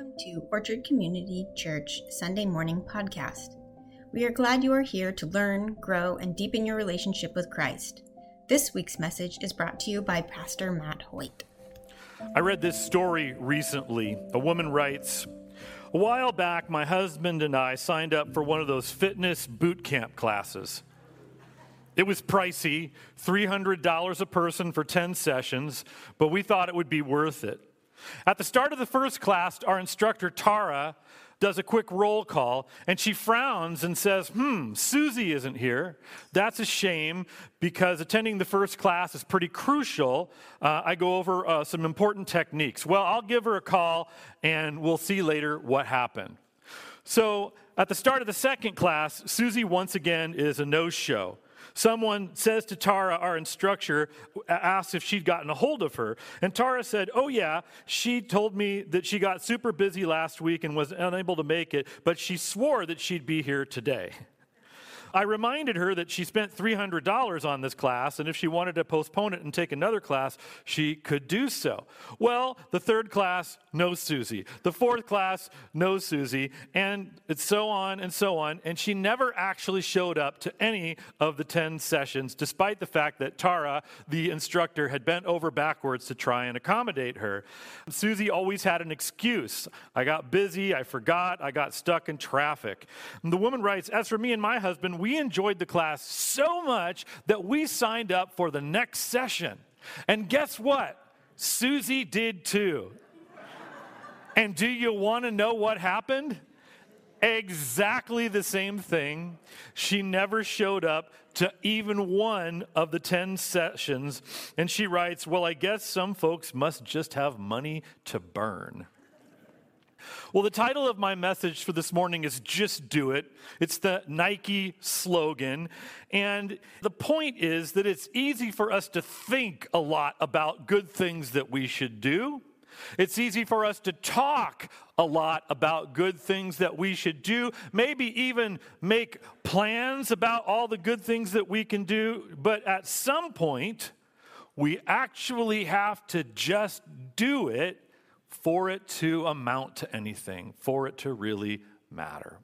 Welcome to Orchard Community Church Sunday Morning Podcast. We are glad you are here to learn, grow, and deepen your relationship with Christ. This week's message is brought to you by Pastor Matt Hoyt. I read this story recently. A woman writes A while back, my husband and I signed up for one of those fitness boot camp classes. It was pricey, $300 a person for 10 sessions, but we thought it would be worth it. At the start of the first class, our instructor, Tara, does a quick roll call and she frowns and says, Hmm, Susie isn't here. That's a shame because attending the first class is pretty crucial. Uh, I go over uh, some important techniques. Well, I'll give her a call and we'll see later what happened. So at the start of the second class, Susie once again is a no show. Someone says to Tara, our instructor, asks if she'd gotten a hold of her. And Tara said, Oh, yeah, she told me that she got super busy last week and was unable to make it, but she swore that she'd be here today. I reminded her that she spent $300 on this class, and if she wanted to postpone it and take another class, she could do so. Well, the third class, no Susie. The fourth class, no Susie. And it's so on and so on. And she never actually showed up to any of the 10 sessions, despite the fact that Tara, the instructor, had bent over backwards to try and accommodate her. Susie always had an excuse. I got busy, I forgot, I got stuck in traffic. And the woman writes As for me and my husband, we enjoyed the class so much that we signed up for the next session. And guess what? Susie did too. And do you want to know what happened? Exactly the same thing. She never showed up to even one of the 10 sessions. And she writes, Well, I guess some folks must just have money to burn. Well, the title of my message for this morning is Just Do It. It's the Nike slogan. And the point is that it's easy for us to think a lot about good things that we should do. It's easy for us to talk a lot about good things that we should do, maybe even make plans about all the good things that we can do. But at some point, we actually have to just do it for it to amount to anything, for it to really matter.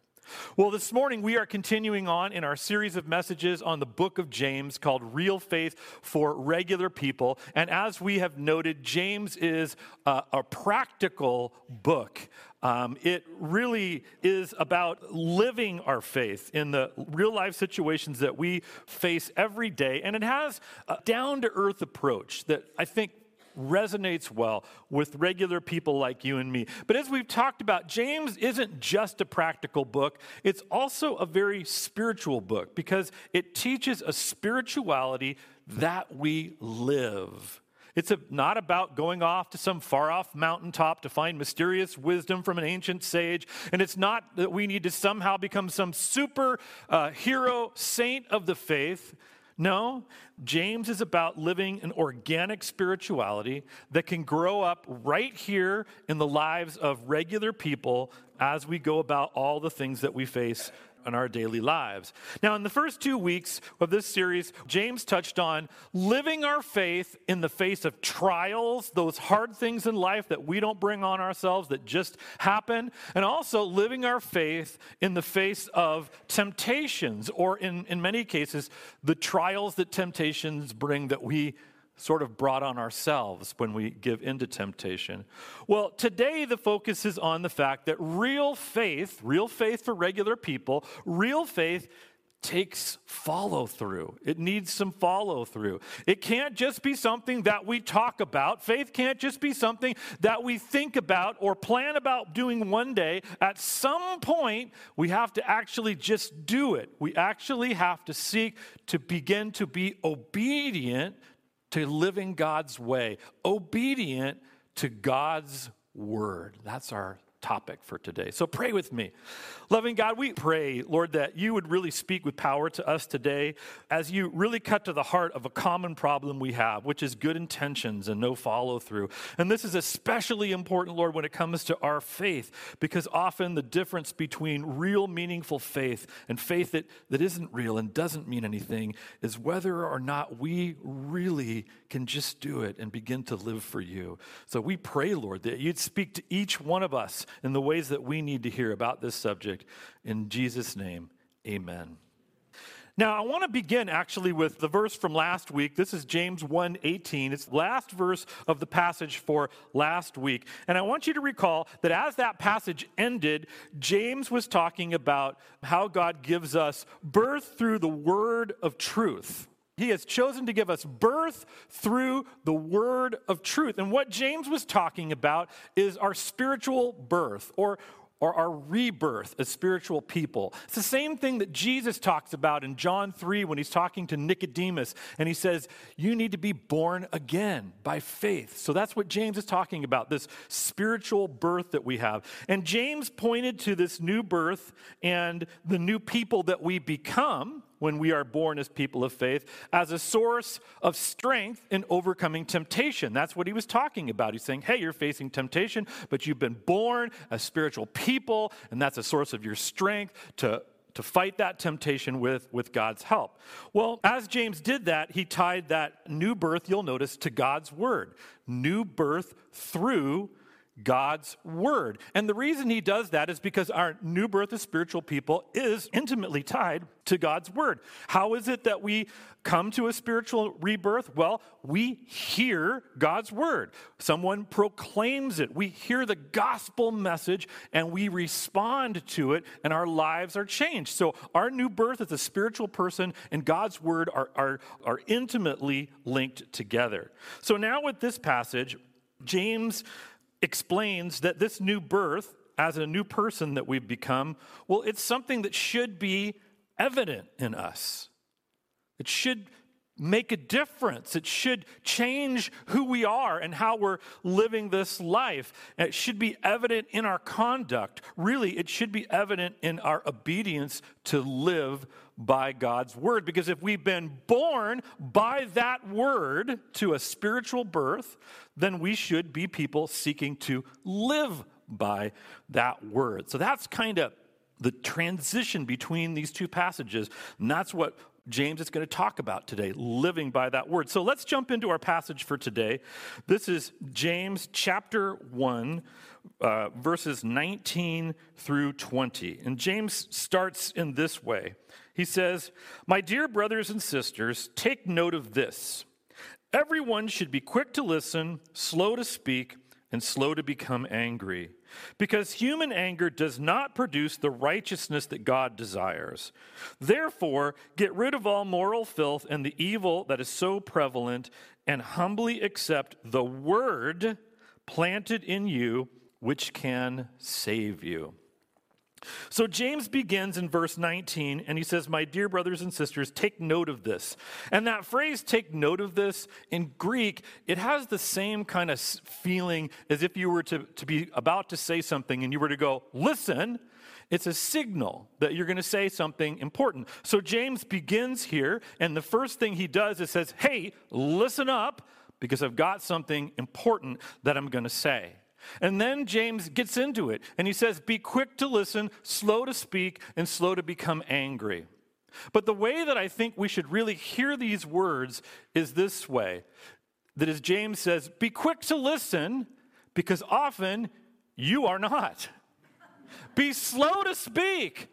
Well, this morning we are continuing on in our series of messages on the book of James called Real Faith for Regular People. And as we have noted, James is a, a practical book. Um, it really is about living our faith in the real life situations that we face every day. And it has a down to earth approach that I think resonates well with regular people like you and me. But as we've talked about, James isn't just a practical book, it's also a very spiritual book because it teaches a spirituality that we live. It's a, not about going off to some far off mountaintop to find mysterious wisdom from an ancient sage. And it's not that we need to somehow become some super uh, hero saint of the faith. No, James is about living an organic spirituality that can grow up right here in the lives of regular people as we go about all the things that we face in our daily lives. Now, in the first two weeks of this series, James touched on living our faith in the face of trials, those hard things in life that we don't bring on ourselves, that just happen, and also living our faith in the face of temptations, or in, in many cases, the trials that temptations bring that we sort of brought on ourselves when we give into temptation. Well, today the focus is on the fact that real faith, real faith for regular people, real faith takes follow through. It needs some follow through. It can't just be something that we talk about. Faith can't just be something that we think about or plan about doing one day. At some point, we have to actually just do it. We actually have to seek to begin to be obedient to living God's way, obedient to God's word. That's our topic for today. So pray with me. Loving God, we pray, Lord, that you would really speak with power to us today as you really cut to the heart of a common problem we have, which is good intentions and no follow through. And this is especially important, Lord, when it comes to our faith, because often the difference between real, meaningful faith and faith that, that isn't real and doesn't mean anything is whether or not we really can just do it and begin to live for you. So we pray, Lord, that you'd speak to each one of us in the ways that we need to hear about this subject. In Jesus' name, amen. Now, I want to begin actually with the verse from last week. This is James 1:18. It's the last verse of the passage for last week. And I want you to recall that as that passage ended, James was talking about how God gives us birth through the word of truth. He has chosen to give us birth through the word of truth. And what James was talking about is our spiritual birth or or our rebirth as spiritual people. It's the same thing that Jesus talks about in John 3 when he's talking to Nicodemus and he says, You need to be born again by faith. So that's what James is talking about, this spiritual birth that we have. And James pointed to this new birth and the new people that we become when we are born as people of faith as a source of strength in overcoming temptation. That's what he was talking about. He's saying, hey, you're facing temptation, but you've been born as spiritual people, and that's a source of your strength to to fight that temptation with, with God's help. Well, as James did that, he tied that new birth, you'll notice, to God's word. New birth through God's word. And the reason he does that is because our new birth as spiritual people is intimately tied to God's word. How is it that we come to a spiritual rebirth? Well, we hear God's word. Someone proclaims it. We hear the gospel message and we respond to it, and our lives are changed. So, our new birth as a spiritual person and God's word are, are, are intimately linked together. So, now with this passage, James explains that this new birth, as a new person that we've become, well, it's something that should be evident in us. It should make a difference. It should change who we are and how we're living this life. it should be evident in our conduct. Really, it should be evident in our obedience to live by God's word. Because if we've been born by that word to a spiritual birth, then we should be people seeking to live by that word. So that's kind of the transition between these two passages. And that's what James is going to talk about today, living by that word. So let's jump into our passage for today. This is James chapter 1, uh, verses 19 through 20. And James starts in this way He says, My dear brothers and sisters, take note of this. Everyone should be quick to listen, slow to speak, and slow to become angry. Because human anger does not produce the righteousness that God desires. Therefore, get rid of all moral filth and the evil that is so prevalent, and humbly accept the word planted in you, which can save you. So James begins in verse 19 and he says, My dear brothers and sisters, take note of this. And that phrase, take note of this, in Greek, it has the same kind of feeling as if you were to, to be about to say something and you were to go, listen. It's a signal that you're going to say something important. So James begins here, and the first thing he does is says, Hey, listen up, because I've got something important that I'm going to say. And then James gets into it and he says, Be quick to listen, slow to speak, and slow to become angry. But the way that I think we should really hear these words is this way that as James says, Be quick to listen, because often you are not. Be slow to speak,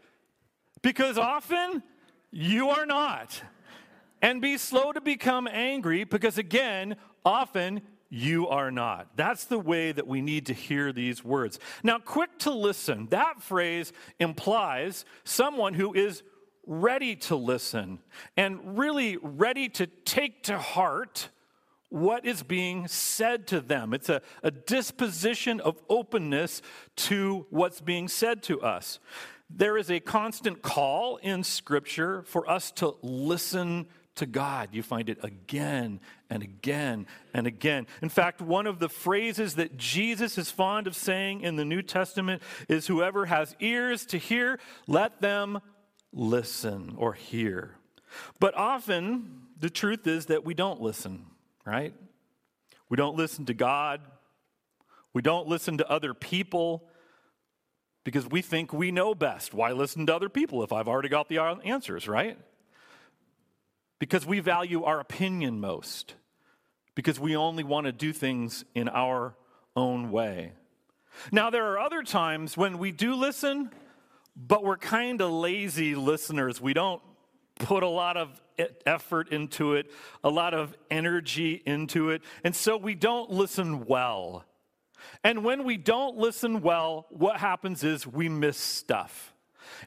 because often you are not. And be slow to become angry, because again, often you are not. That's the way that we need to hear these words. Now, quick to listen, that phrase implies someone who is ready to listen and really ready to take to heart what is being said to them. It's a, a disposition of openness to what's being said to us. There is a constant call in Scripture for us to listen to God. You find it again and again and again. In fact, one of the phrases that Jesus is fond of saying in the New Testament is whoever has ears to hear, let them listen or hear. But often, the truth is that we don't listen, right? We don't listen to God. We don't listen to other people because we think we know best. Why listen to other people if I've already got the uh, answers, right? Because we value our opinion most, because we only want to do things in our own way. Now, there are other times when we do listen, but we're kind of lazy listeners. We don't put a lot of effort into it, a lot of energy into it, and so we don't listen well. And when we don't listen well, what happens is we miss stuff.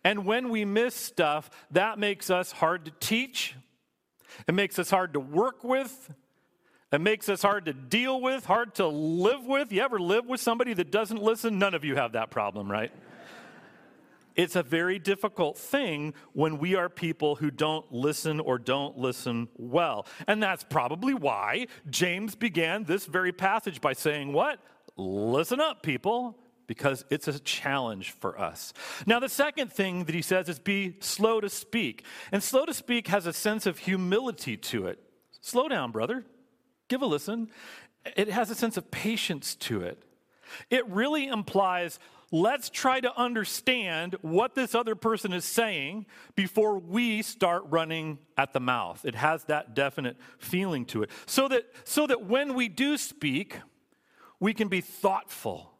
And when we miss stuff, that makes us hard to teach. It makes us hard to work with. It makes us hard to deal with, hard to live with. You ever live with somebody that doesn't listen? None of you have that problem, right? It's a very difficult thing when we are people who don't listen or don't listen well. And that's probably why James began this very passage by saying, What? Listen up, people because it's a challenge for us. Now, the second thing that he says is be slow to speak. And slow to speak has a sense of humility to it. Slow down, brother. Give a listen. It has a sense of patience to it. It really implies let's try to understand what this other person is saying before we start running at the mouth. It has that definite feeling to it. So that, so that when we do speak, we can be thoughtful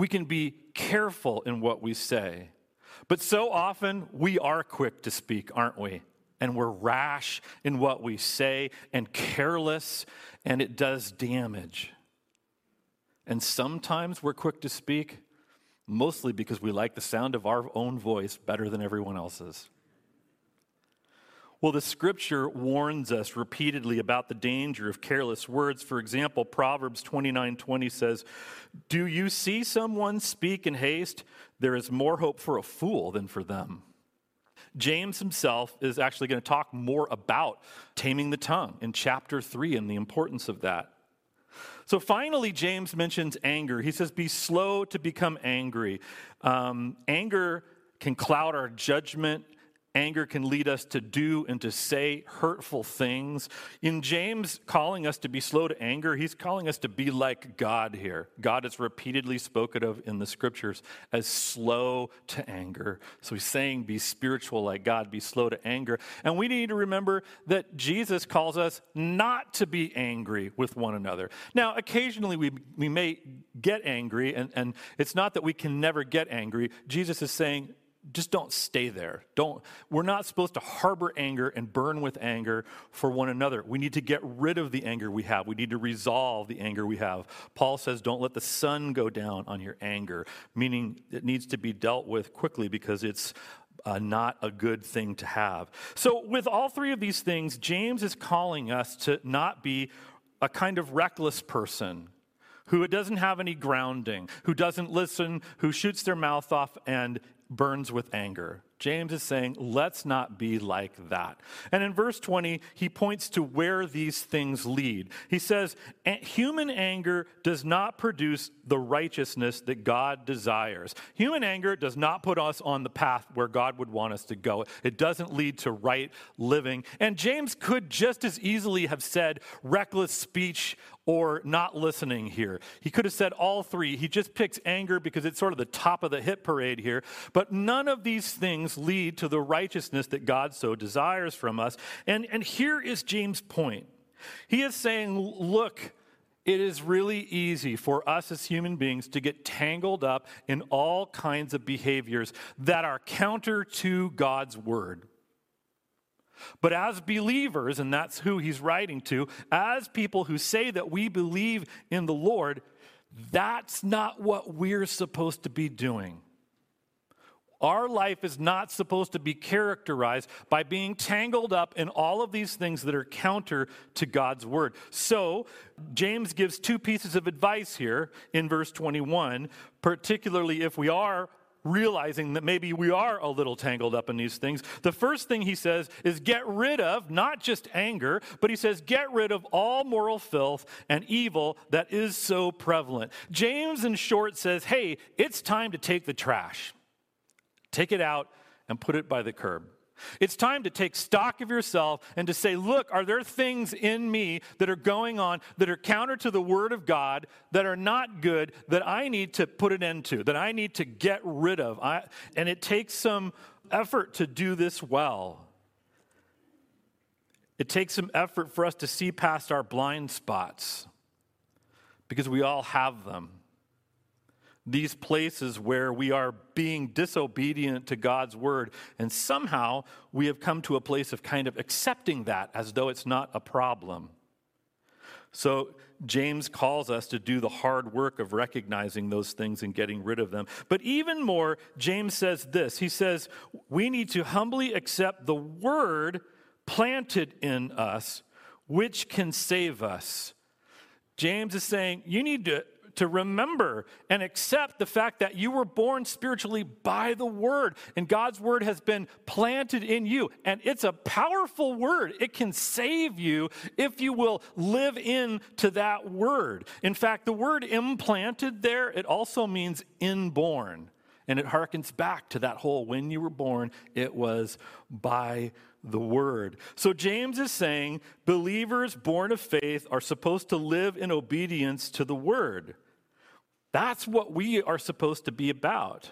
we can be careful in what we say. But so often we are quick to speak, aren't we? And we're rash in what we say and careless, and it does damage. And sometimes we're quick to speak, mostly because we like the sound of our own voice better than everyone else's. Well, the scripture warns us repeatedly about the danger of careless words. For example, Proverbs 29 20 says, Do you see someone speak in haste? There is more hope for a fool than for them. James himself is actually going to talk more about taming the tongue in chapter 3 and the importance of that. So finally, James mentions anger. He says, Be slow to become angry. Um, anger can cloud our judgment Anger can lead us to do and to say hurtful things. In James calling us to be slow to anger, he's calling us to be like God here. God is repeatedly spoken of in the scriptures as slow to anger. So he's saying, be spiritual like God, be slow to anger. And we need to remember that Jesus calls us not to be angry with one another. Now, occasionally we, we may get angry, and, and it's not that we can never get angry. Jesus is saying, just don't stay there. Don't we're not supposed to harbor anger and burn with anger for one another. We need to get rid of the anger we have. We need to resolve the anger we have. Paul says don't let the sun go down on your anger, meaning it needs to be dealt with quickly because it's uh, not a good thing to have. So, with all three of these things, James is calling us to not be a kind of reckless person who doesn't have any grounding, who doesn't listen, who shoots their mouth off and burns with anger. James is saying, let's not be like that. And in verse 20, he points to where these things lead. He says, Human anger does not produce the righteousness that God desires. Human anger does not put us on the path where God would want us to go. It doesn't lead to right living. And James could just as easily have said reckless speech or not listening here. He could have said all three. He just picks anger because it's sort of the top of the hit parade here. But none of these things lead to the righteousness that God so desires from us. And, and here is James' point. He is saying, look, it is really easy for us as human beings to get tangled up in all kinds of behaviors that are counter to God's word. But as believers, and that's who he's writing to, as people who say that we believe in the Lord, that's not what we're supposed to be doing. Our life is not supposed to be characterized by being tangled up in all of these things that are counter to God's word. So, James gives two pieces of advice here in verse 21, particularly if we are realizing that maybe we are a little tangled up in these things. The first thing he says is get rid of not just anger, but he says get rid of all moral filth and evil that is so prevalent. James, in short, says, hey, it's time to take the trash. Take it out and put it by the curb. It's time to take stock of yourself and to say, look, are there things in me that are going on that are counter to the Word of God, that are not good, that I need to put an end to, that I need to get rid of? I, and it takes some effort to do this well. It takes some effort for us to see past our blind spots because we all have them. These places where we are being disobedient to God's word, and somehow we have come to a place of kind of accepting that as though it's not a problem. So, James calls us to do the hard work of recognizing those things and getting rid of them. But even more, James says this He says, We need to humbly accept the word planted in us, which can save us. James is saying, You need to to remember and accept the fact that you were born spiritually by the Word, and God's Word has been planted in you. And it's a powerful Word. It can save you if you will live into that Word. In fact, the word implanted there, it also means inborn. And it harkens back to that whole when you were born, it was by the word. So James is saying believers born of faith are supposed to live in obedience to the word. That's what we are supposed to be about.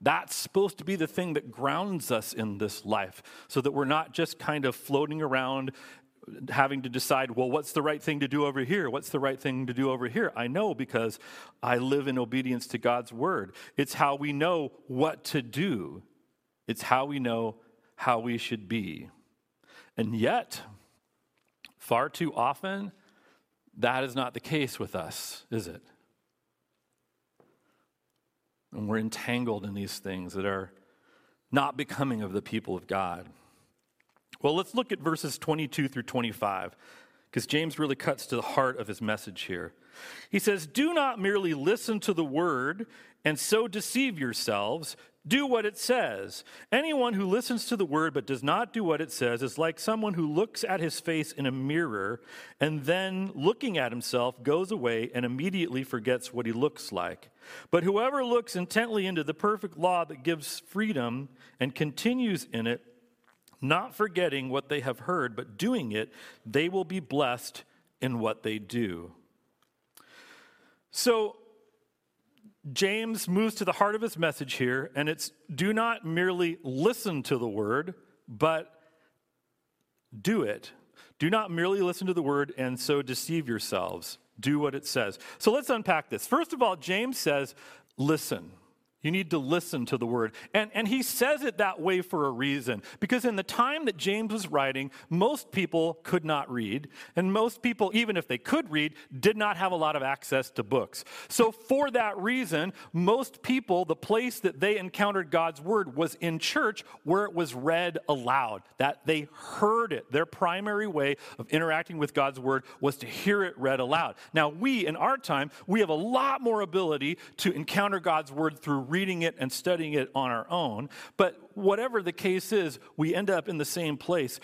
That's supposed to be the thing that grounds us in this life so that we're not just kind of floating around having to decide, well, what's the right thing to do over here? What's the right thing to do over here? I know because I live in obedience to God's word. It's how we know what to do, it's how we know how we should be. And yet, far too often, that is not the case with us, is it? And we're entangled in these things that are not becoming of the people of God. Well, let's look at verses 22 through 25, because James really cuts to the heart of his message here. He says, Do not merely listen to the word and so deceive yourselves. Do what it says. Anyone who listens to the word but does not do what it says is like someone who looks at his face in a mirror and then, looking at himself, goes away and immediately forgets what he looks like. But whoever looks intently into the perfect law that gives freedom and continues in it, not forgetting what they have heard, but doing it, they will be blessed in what they do. So, James moves to the heart of his message here, and it's do not merely listen to the word, but do it. Do not merely listen to the word and so deceive yourselves. Do what it says. So let's unpack this. First of all, James says, listen. You need to listen to the word. And, and he says it that way for a reason. Because in the time that James was writing, most people could not read. And most people, even if they could read, did not have a lot of access to books. So, for that reason, most people, the place that they encountered God's word was in church where it was read aloud, that they heard it. Their primary way of interacting with God's word was to hear it read aloud. Now, we, in our time, we have a lot more ability to encounter God's word through reading it and studying it on our own. But whatever the case is, we end up in the same place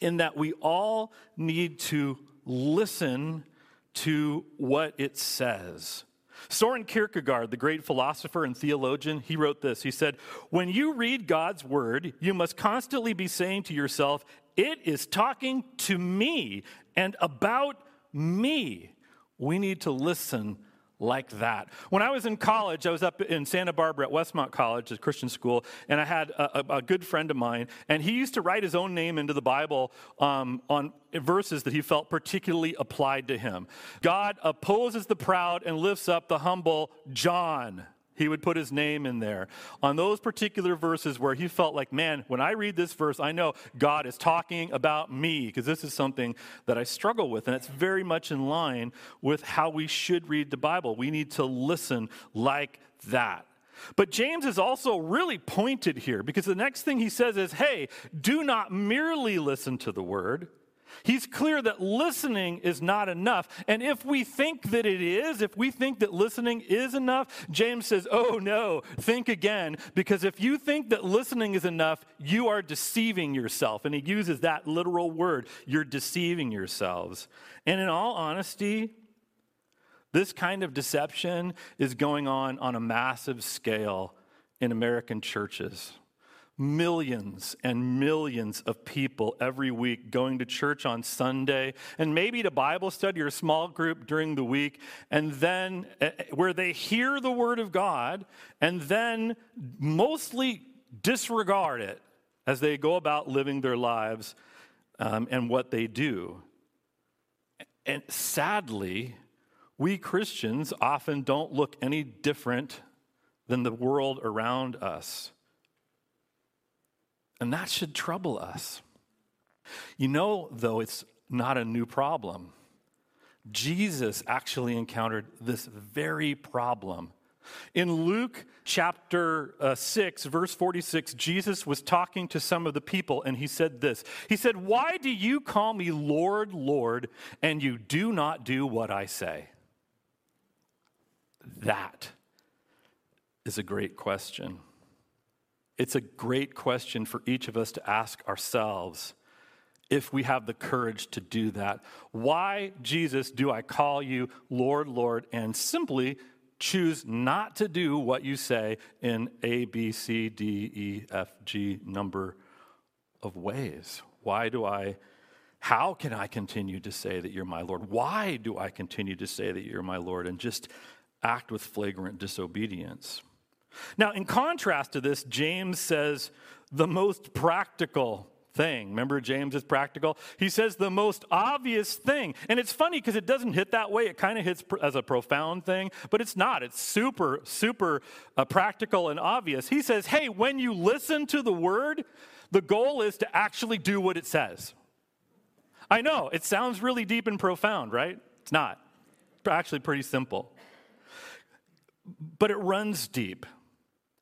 in that we all need to listen to what it says. Soren Kierkegaard, the great philosopher and theologian, he wrote this. He said, When you read God's word, you must constantly be saying to yourself, It is talking to me and about me. We need to listen like that. When I was in college, I was up in Santa Barbara at Westmont College, a Christian school, and I had a, a good friend of mine, and he used to write his own name into the Bible um, on verses that he felt particularly applied to him. God opposes the proud and lifts up the humble, John. He would put his name in there. On those particular verses where he felt like, man, when I read this verse, I know God is talking about me, because this is something that I struggle with. And it's very much in line with how we should read the Bible. We need to listen like that. But James is also really pointed here because the next thing he says is, hey, do not merely listen to the word He's clear that listening is not enough. And if we think that it is, if we think that listening is enough, James says, oh no, think again. Because if you think that listening is enough, you are deceiving yourself. And he uses that literal word you're deceiving yourselves. And in all honesty, this kind of deception is going on on a massive scale in American churches millions and millions of people every week going to church on Sunday and maybe to Bible study or small group during the week, and then eh, eh, where they hear the Word of God and then mostly disregard it as they go about living their lives um, and what they do. And sadly, we Christians often don't look any different than the world around us. And that should trouble us. You know, though, it's not a new problem. Jesus actually encountered this very problem. In Luke chapter uh, 6, verse 46, Jesus was talking to some of the people and he said this He said, Why do you call me Lord, Lord, and you do not do what I say? That is a great question. It's a great question for each of us to ask ourselves if we have the courage to do that. Why, Jesus, do I call you Lord, Lord, and simply choose not to do what you say in A, B, C, D, E, F, G number of ways? Why do I, how can I continue to say that you're my Lord? Why do I continue to say that you're my Lord and just act with flagrant disobedience? Now, in contrast to this, James says the most practical thing. Remember, James is practical? He says the most obvious thing. And it's funny because it doesn't hit that way. It kind of hits as a profound thing, but it's not. It's super, super uh, practical and obvious. He says, hey, when you listen to the word, the goal is to actually do what it says. I know, it sounds really deep and profound, right? It's not. It's actually pretty simple. But it runs deep.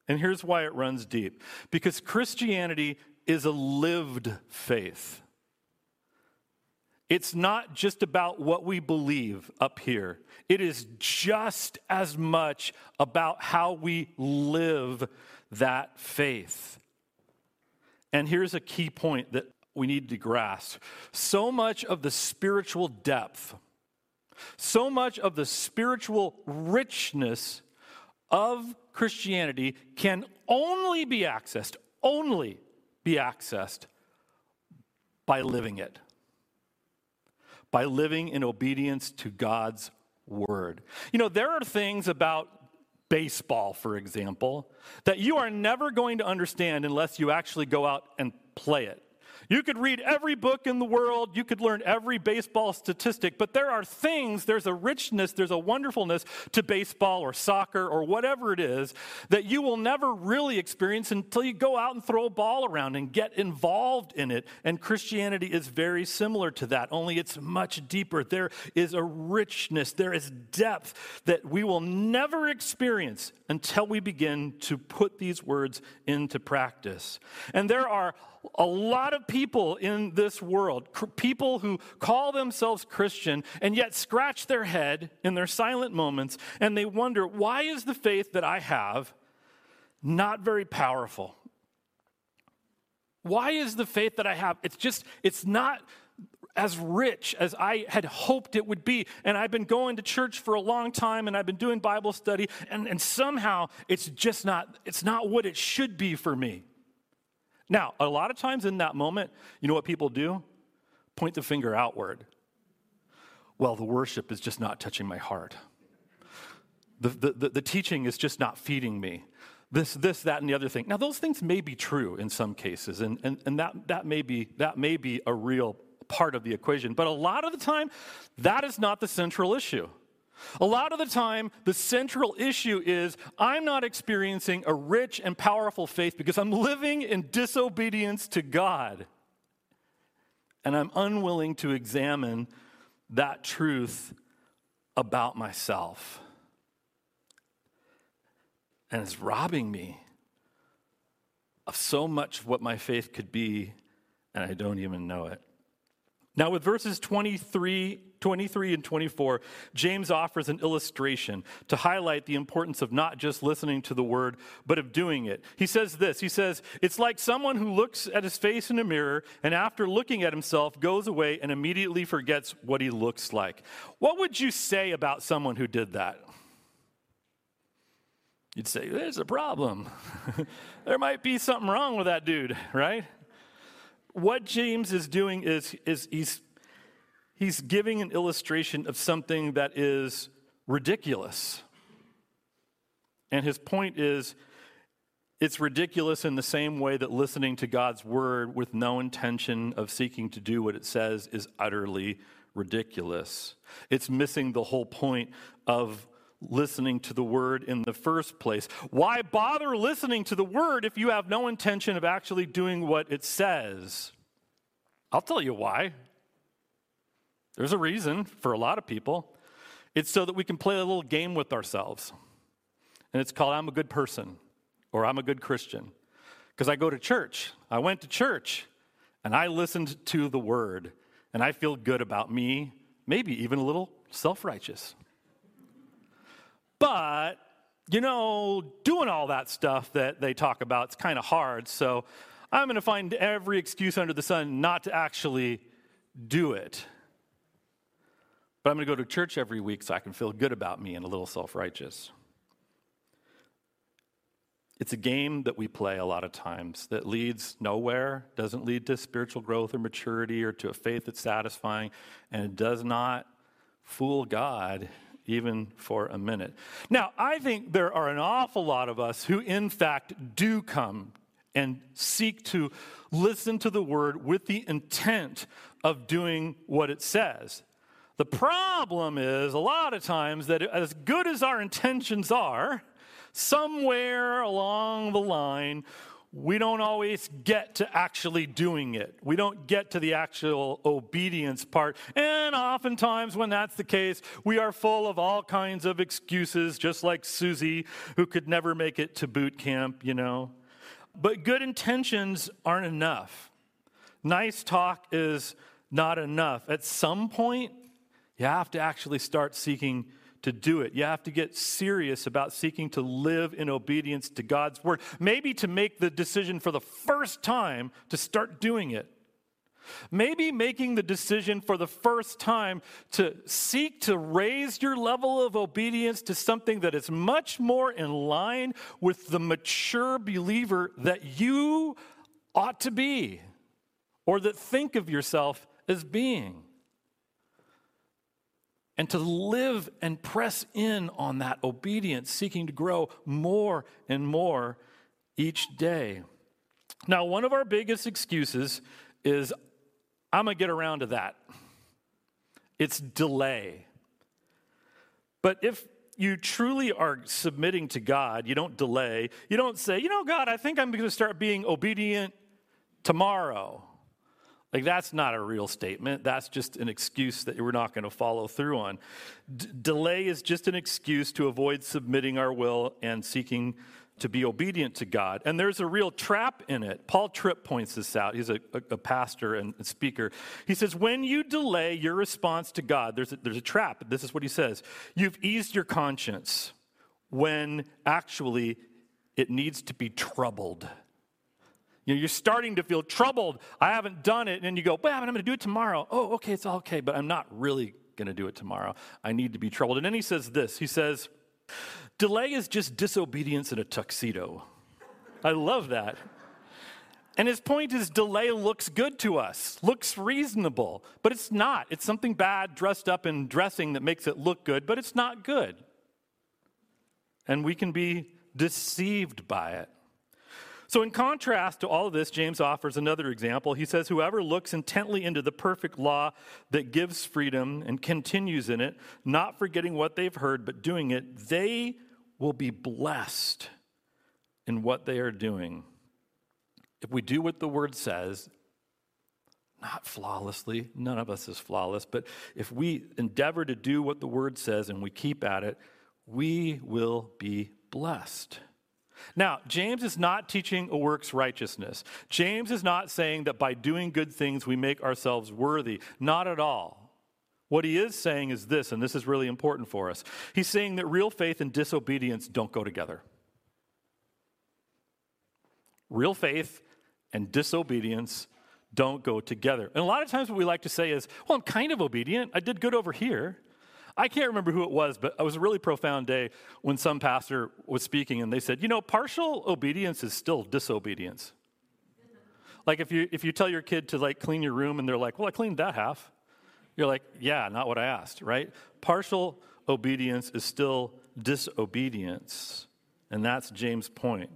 And here's why it runs deep because Christianity is a lived faith. It's not just about what we believe up here. It is just as much about how we live that faith. And here's a key point that we need to grasp so much of the spiritual depth, so much of the spiritual richness of Christianity can only be accessed, only be accessed by living it, by living in obedience to God's word. You know, there are things about baseball, for example, that you are never going to understand unless you actually go out and play it. You could read every book in the world, you could learn every baseball statistic, but there are things, there's a richness, there's a wonderfulness to baseball or soccer or whatever it is that you will never really experience until you go out and throw a ball around and get involved in it. And Christianity is very similar to that, only it's much deeper. There is a richness, there is depth that we will never experience until we begin to put these words into practice. And there are a lot of people in this world, people who call themselves Christian and yet scratch their head in their silent moments and they wonder, why is the faith that I have not very powerful? Why is the faith that I have, it's just, it's not as rich as I had hoped it would be. And I've been going to church for a long time and I've been doing Bible study, and, and somehow it's just not, it's not what it should be for me. Now, a lot of times in that moment, you know what people do? Point the finger outward. Well, the worship is just not touching my heart. The, the, the, the, teaching is just not feeding me. This, this, that, and the other thing. Now, those things may be true in some cases, and, and, and that, that, may be, that may be a real part of the equation. But a lot of the time, that is not the central issue. A lot of the time, the central issue is I'm not experiencing a rich and powerful faith because I'm living in disobedience to God. And I'm unwilling to examine that truth about myself. And it's robbing me of so much of what my faith could be, and I don't even know it. Now, with verses 23, 23 and 24, James offers an illustration to highlight the importance of not just listening to the word, but of doing it. He says this He says, It's like someone who looks at his face in a mirror and after looking at himself goes away and immediately forgets what he looks like. What would you say about someone who did that? You'd say, There's a problem. there might be something wrong with that dude, right? What James is doing is, is he's, he's giving an illustration of something that is ridiculous. And his point is it's ridiculous in the same way that listening to God's word with no intention of seeking to do what it says is utterly ridiculous. It's missing the whole point of listening to the word in the first place. Why bother listening to the word if you have no intention of actually doing what it says? I'll tell you why. There's a reason for a lot of people. It's so that we can play a little game with ourselves. And it's called I'm a good person or I'm a good Christian. Because I go to church. I went to church and I listened to the word and I feel good about me, maybe even a little self righteous. But, you know, doing all that stuff that they talk about, it's kind of hard. So I'm going to find every excuse under the sun not to actually do it. But I'm going to go to church every week so I can feel good about me and a little self righteous. It's a game that we play a lot of times that leads nowhere, doesn't lead to spiritual growth or maturity or to a faith that's satisfying, and it does not fool God even for a minute. Now, I think there are an awful lot of us who, in fact, do come and seek to listen to the word with the intent of doing what it says. The problem is, a lot of times, that as good as our intentions are, somewhere along the line, we don't always get to actually doing it. We don't get to the actual obedience part. And oftentimes, when that's the case, we are full of all kinds of excuses, just like Susie, who could never make it to boot camp, you know. But good intentions aren't enough. Nice talk is not enough. At some point, you have to actually start seeking to do it. You have to get serious about seeking to live in obedience to God's word. Maybe to make the decision for the first time to start doing it. Maybe making the decision for the first time to seek to raise your level of obedience to something that is much more in line with the mature believer that you ought to be, or that think of yourself as being and to live and press in on that obedience, seeking to grow more and more each day. Now, one of our biggest excuses is I'm going to get around to that. It's delay. But if you truly are submitting to God, you don't delay. You don't say, you know, God, I think I'm going to start being obedient tomorrow. Like, that's not a real statement. That's just an excuse that we're not going to follow through on. D- delay is just an excuse to avoid submitting our will and seeking to be obedient to God. And there's a real trap in it. Paul Tripp points this out. He's a, a, a pastor and a speaker. He says, When you delay your response to God, there's a, there's a trap. This is what he says You've eased your conscience when actually it needs to be troubled. You know, you're starting to feel troubled. I haven't done it. And then you go, well, I'm going to do it tomorrow. Oh, okay, it's all okay, but I'm not really going to do it tomorrow. I need to be troubled. And then he says this He says, delay is just disobedience in a tuxedo. I love that. And his point is delay looks good to us, looks reasonable, but it's not. It's something bad dressed up in dressing that makes it look good, but it's not good. And we can be deceived by it. So, in contrast to all of this, James offers another example. He says, Whoever looks intently into the perfect law that gives freedom and continues in it, not forgetting what they've heard, but doing it, they will be blessed in what they are doing. If we do what the word says, not flawlessly, none of us is flawless, but if we endeavor to do what the word says and we keep at it, we will be blessed. Now, James is not teaching a works righteousness. James is not saying that by doing good things we make ourselves worthy. Not at all. What he is saying is this, and this is really important for us. He's saying that real faith and disobedience don't go together. Real faith and disobedience don't go together. And a lot of times, what we like to say is, well, I'm kind of obedient. I did good over here. I can't remember who it was, but it was a really profound day when some pastor was speaking and they said, you know, partial obedience is still disobedience. Like if you if you tell your kid to like clean your room and they're like, "Well, I cleaned that half." You're like, "Yeah, not what I asked," right? Partial obedience is still disobedience. And that's James' point.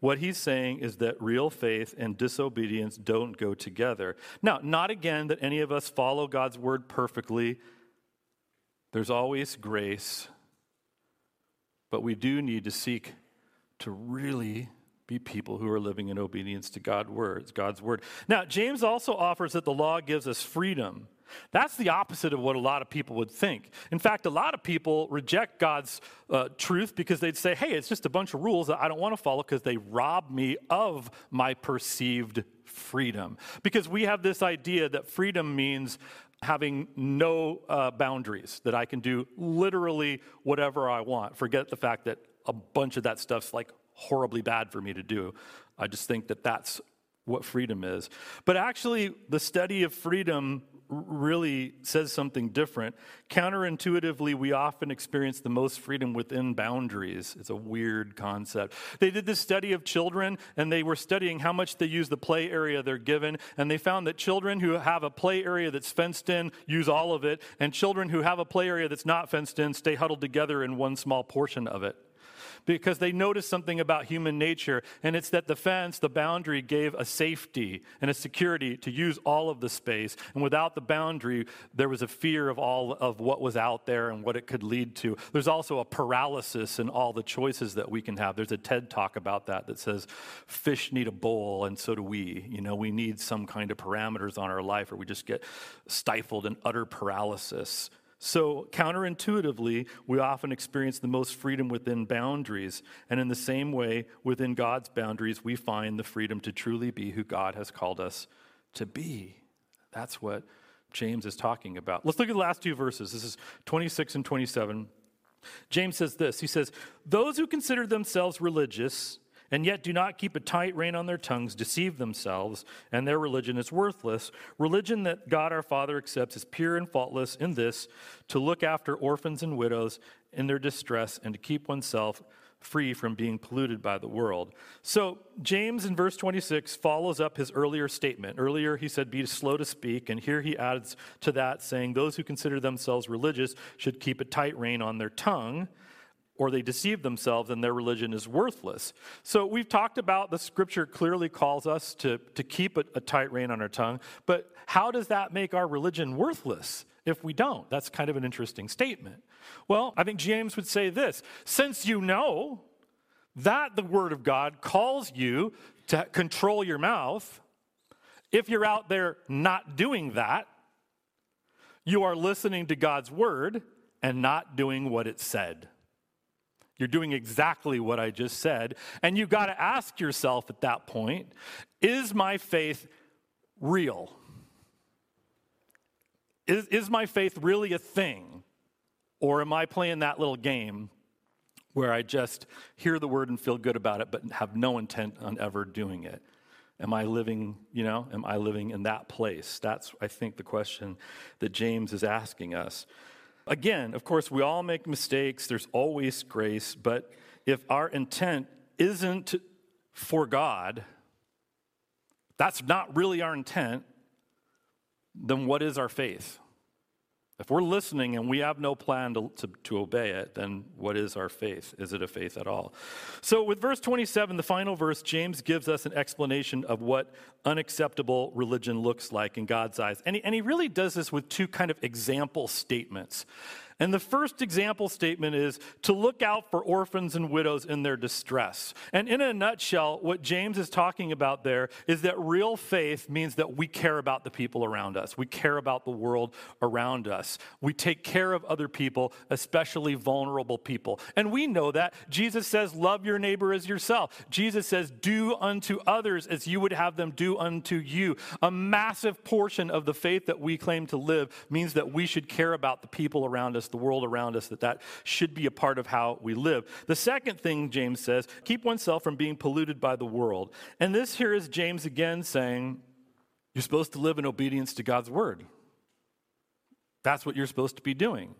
What he's saying is that real faith and disobedience don't go together. Now, not again that any of us follow God's word perfectly. There's always grace, but we do need to seek to really be people who are living in obedience to God's words, God's word. Now, James also offers that the law gives us freedom. That's the opposite of what a lot of people would think. In fact, a lot of people reject God's uh, truth because they'd say, hey, it's just a bunch of rules that I don't want to follow because they rob me of my perceived freedom. Because we have this idea that freedom means having no uh, boundaries, that I can do literally whatever I want. Forget the fact that a bunch of that stuff's like horribly bad for me to do. I just think that that's what freedom is. But actually, the study of freedom really says something different. Counterintuitively, we often experience the most freedom within boundaries. It's a weird concept. They did this study of children, and they were studying how much they use the play area they're given, and they found that children who have a play area that's fenced in use all of it, and children who have a play area that's not fenced in stay huddled together in one small portion of it because they noticed something about human nature, and it's that the fence, the boundary, gave a safety and a security to use all of the space. And without the boundary, there was a fear of all of what was out there and what it could lead to. There's also a paralysis in all the choices that we can have. There's a TED talk about that that says fish need a bowl, and so do we. You know, we need some kind of parameters on our life, or we just get stifled in utter paralysis. So, counterintuitively, we often experience the most freedom within boundaries. And in the same way, within God's boundaries, we find the freedom to truly be who God has called us to be. That's what James is talking about. Let's look at the last two verses. This is 26 and 27. James says this He says, Those who consider themselves religious and yet do not keep a tight rein on their tongues, deceive themselves, and their religion is worthless. Religion that God our Father accepts is pure and faultless in this to look after orphans and widows in their distress and to keep oneself free from being polluted by the world. So, James in verse 26 follows up his earlier statement. Earlier, he said, Be slow to speak. And here he adds to that, saying, Those who consider themselves religious should keep a tight rein on their tongue or they deceive themselves and their religion is worthless. So we've talked about the scripture clearly calls us to, to keep a, a tight rein on our tongue, but how does that make our religion worthless if we don't? That's kind of an interesting statement. Well, I think James would say this since you know that the Word of God calls you to control your mouth, if you're out there not doing that, you are listening to God's Word and not doing what it said. You're doing exactly what I just said. And you've got to ask yourself at that point is my faith real? Is, is my faith really a thing? Or am I playing that little game where I just hear the word and feel good about it, but have no intent on ever doing it? Am I living, you know, am I living in that place? That's, I think, the question that James is asking us. Again, of course, we all make mistakes, there's always grace, but if our intent isn't for God, that's not really our intent, then what is our faith? If we're listening and we have no plan to, to, to, obey it, then what is our faith? Is it a faith at all? So, with verse 27, the final verse, James gives us an explanation of what unacceptable religion looks like in God's eyes. And he, and he really does this with two kind of example statements. And the first example statement is to look out for orphans and widows in their distress. And in a nutshell, what James is talking about there is that real faith means that we care about the people around us, we care about the world around us, we take care of other people, especially vulnerable people. And we know that. Jesus says, Love your neighbor as yourself. Jesus says, Do unto others as you would have them do unto you. A massive portion of the faith that we claim to live means that we should care about the people around us the world around us, that that should be a part of how we live. The second thing James says, keep oneself from being polluted by the world. And this here is James again saying, you're supposed to live in obedience to God's word. That's what you're supposed to be doing.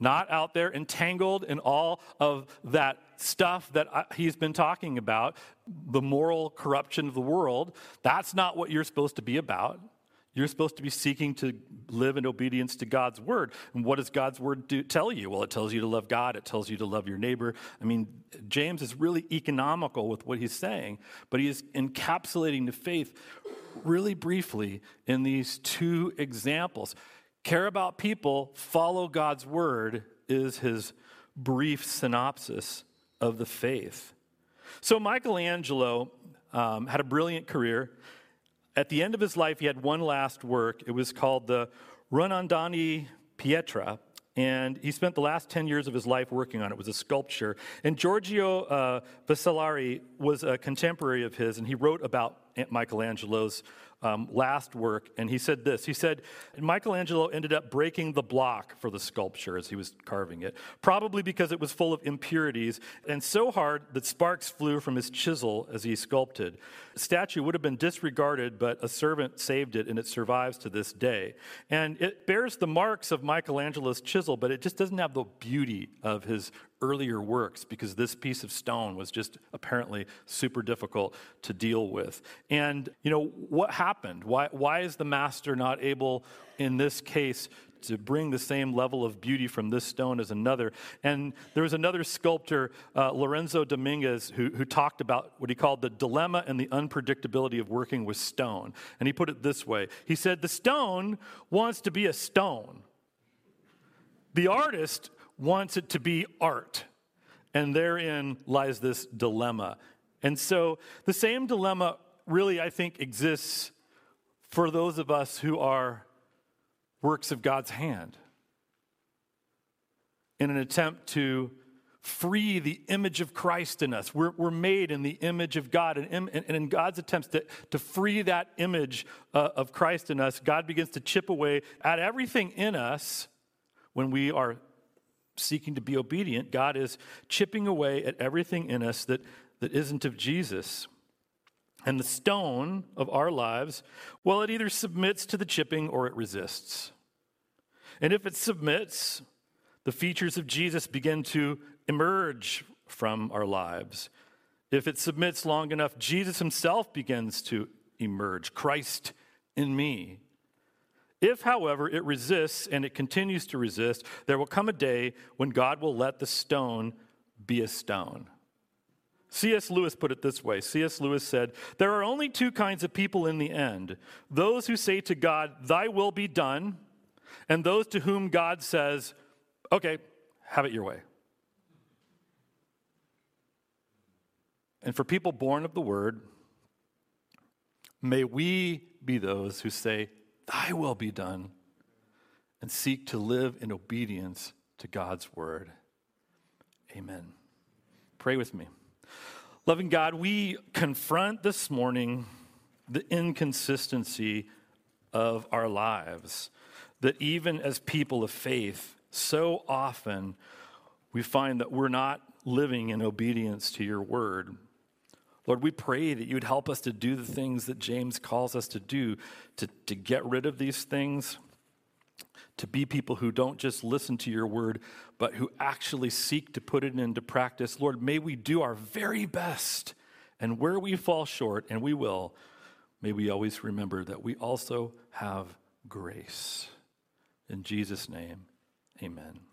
Not out there entangled in all of that stuff that he's been talking about, the moral corruption of the world. That's not what you're supposed to be about. You're supposed to be seeking to live in obedience to God's word. And what does God's word do, tell you? Well, it tells you to love God, it tells you to love your neighbor. I mean, James is really economical with what he's saying, but he is encapsulating the faith really briefly in these two examples. Care about people, follow God's word is his brief synopsis of the faith. So, Michelangelo um, had a brilliant career. At the end of his life, he had one last work. It was called the Rondanini Pietà, and he spent the last 10 years of his life working on it. It was a sculpture. And Giorgio uh, was a contemporary of his, and he wrote about Michelangelo's um, last work, and he said this. He said, Michelangelo ended up breaking the block for the sculpture as he was carving it, probably because it was full of impurities and so hard that sparks flew from his chisel as he sculpted. The statue would have been disregarded, but a servant saved it, and it survives to this day. And it bears the marks of Michelangelo's chisel, but it just doesn't have the beauty of his earlier works because this piece of stone was just apparently super difficult to deal with. And, you know, what happened? Why, why is the master not able, in this case, to bring the same level of beauty from this stone as another. And there was another sculptor, uh, Lorenzo Dominguez, who, who talked about what he called the dilemma and the unpredictability of working with stone. And he put it this way He said, The stone wants to be a stone, the artist wants it to be art. And therein lies this dilemma. And so the same dilemma really, I think, exists for those of us who are works of God's hand in an attempt to free the image of Christ in us. We're, we're made in the image of God. And, and in God's attempts to, to free that image uh, of Christ in us, God begins to chip away at everything in us when we are seeking to be obedient, God is chipping away at everything in us that, that isn't of Jesus. And the stone of our lives, well, it either submits to the chipping or it resists. And if it submits, the features of Jesus begin to emerge from our lives. If it submits long enough, Jesus himself begins to emerge Christ in me. If, however, it resists and it continues to resist, there will come a day when God will let the stone be a stone. C.S. Lewis put it this way C.S. Lewis said, There are only two kinds of people in the end those who say to God, Thy will be done, and those to whom God says, Okay, have it your way. And for people born of the word, may we be those who say, Thy will be done, and seek to live in obedience to God's word. Amen. Pray with me. Loving God, we confront this morning the inconsistency of our lives. That even as people of faith, so often we find that we're not living in obedience to your word. Lord, we pray that you would help us to do the things that James calls us to do, to, to get rid of these things, to be people who don't just listen to your word, but who actually seek to put it into practice. Lord, may we do our very best. And where we fall short, and we will, may we always remember that we also have grace. In Jesus' name, amen.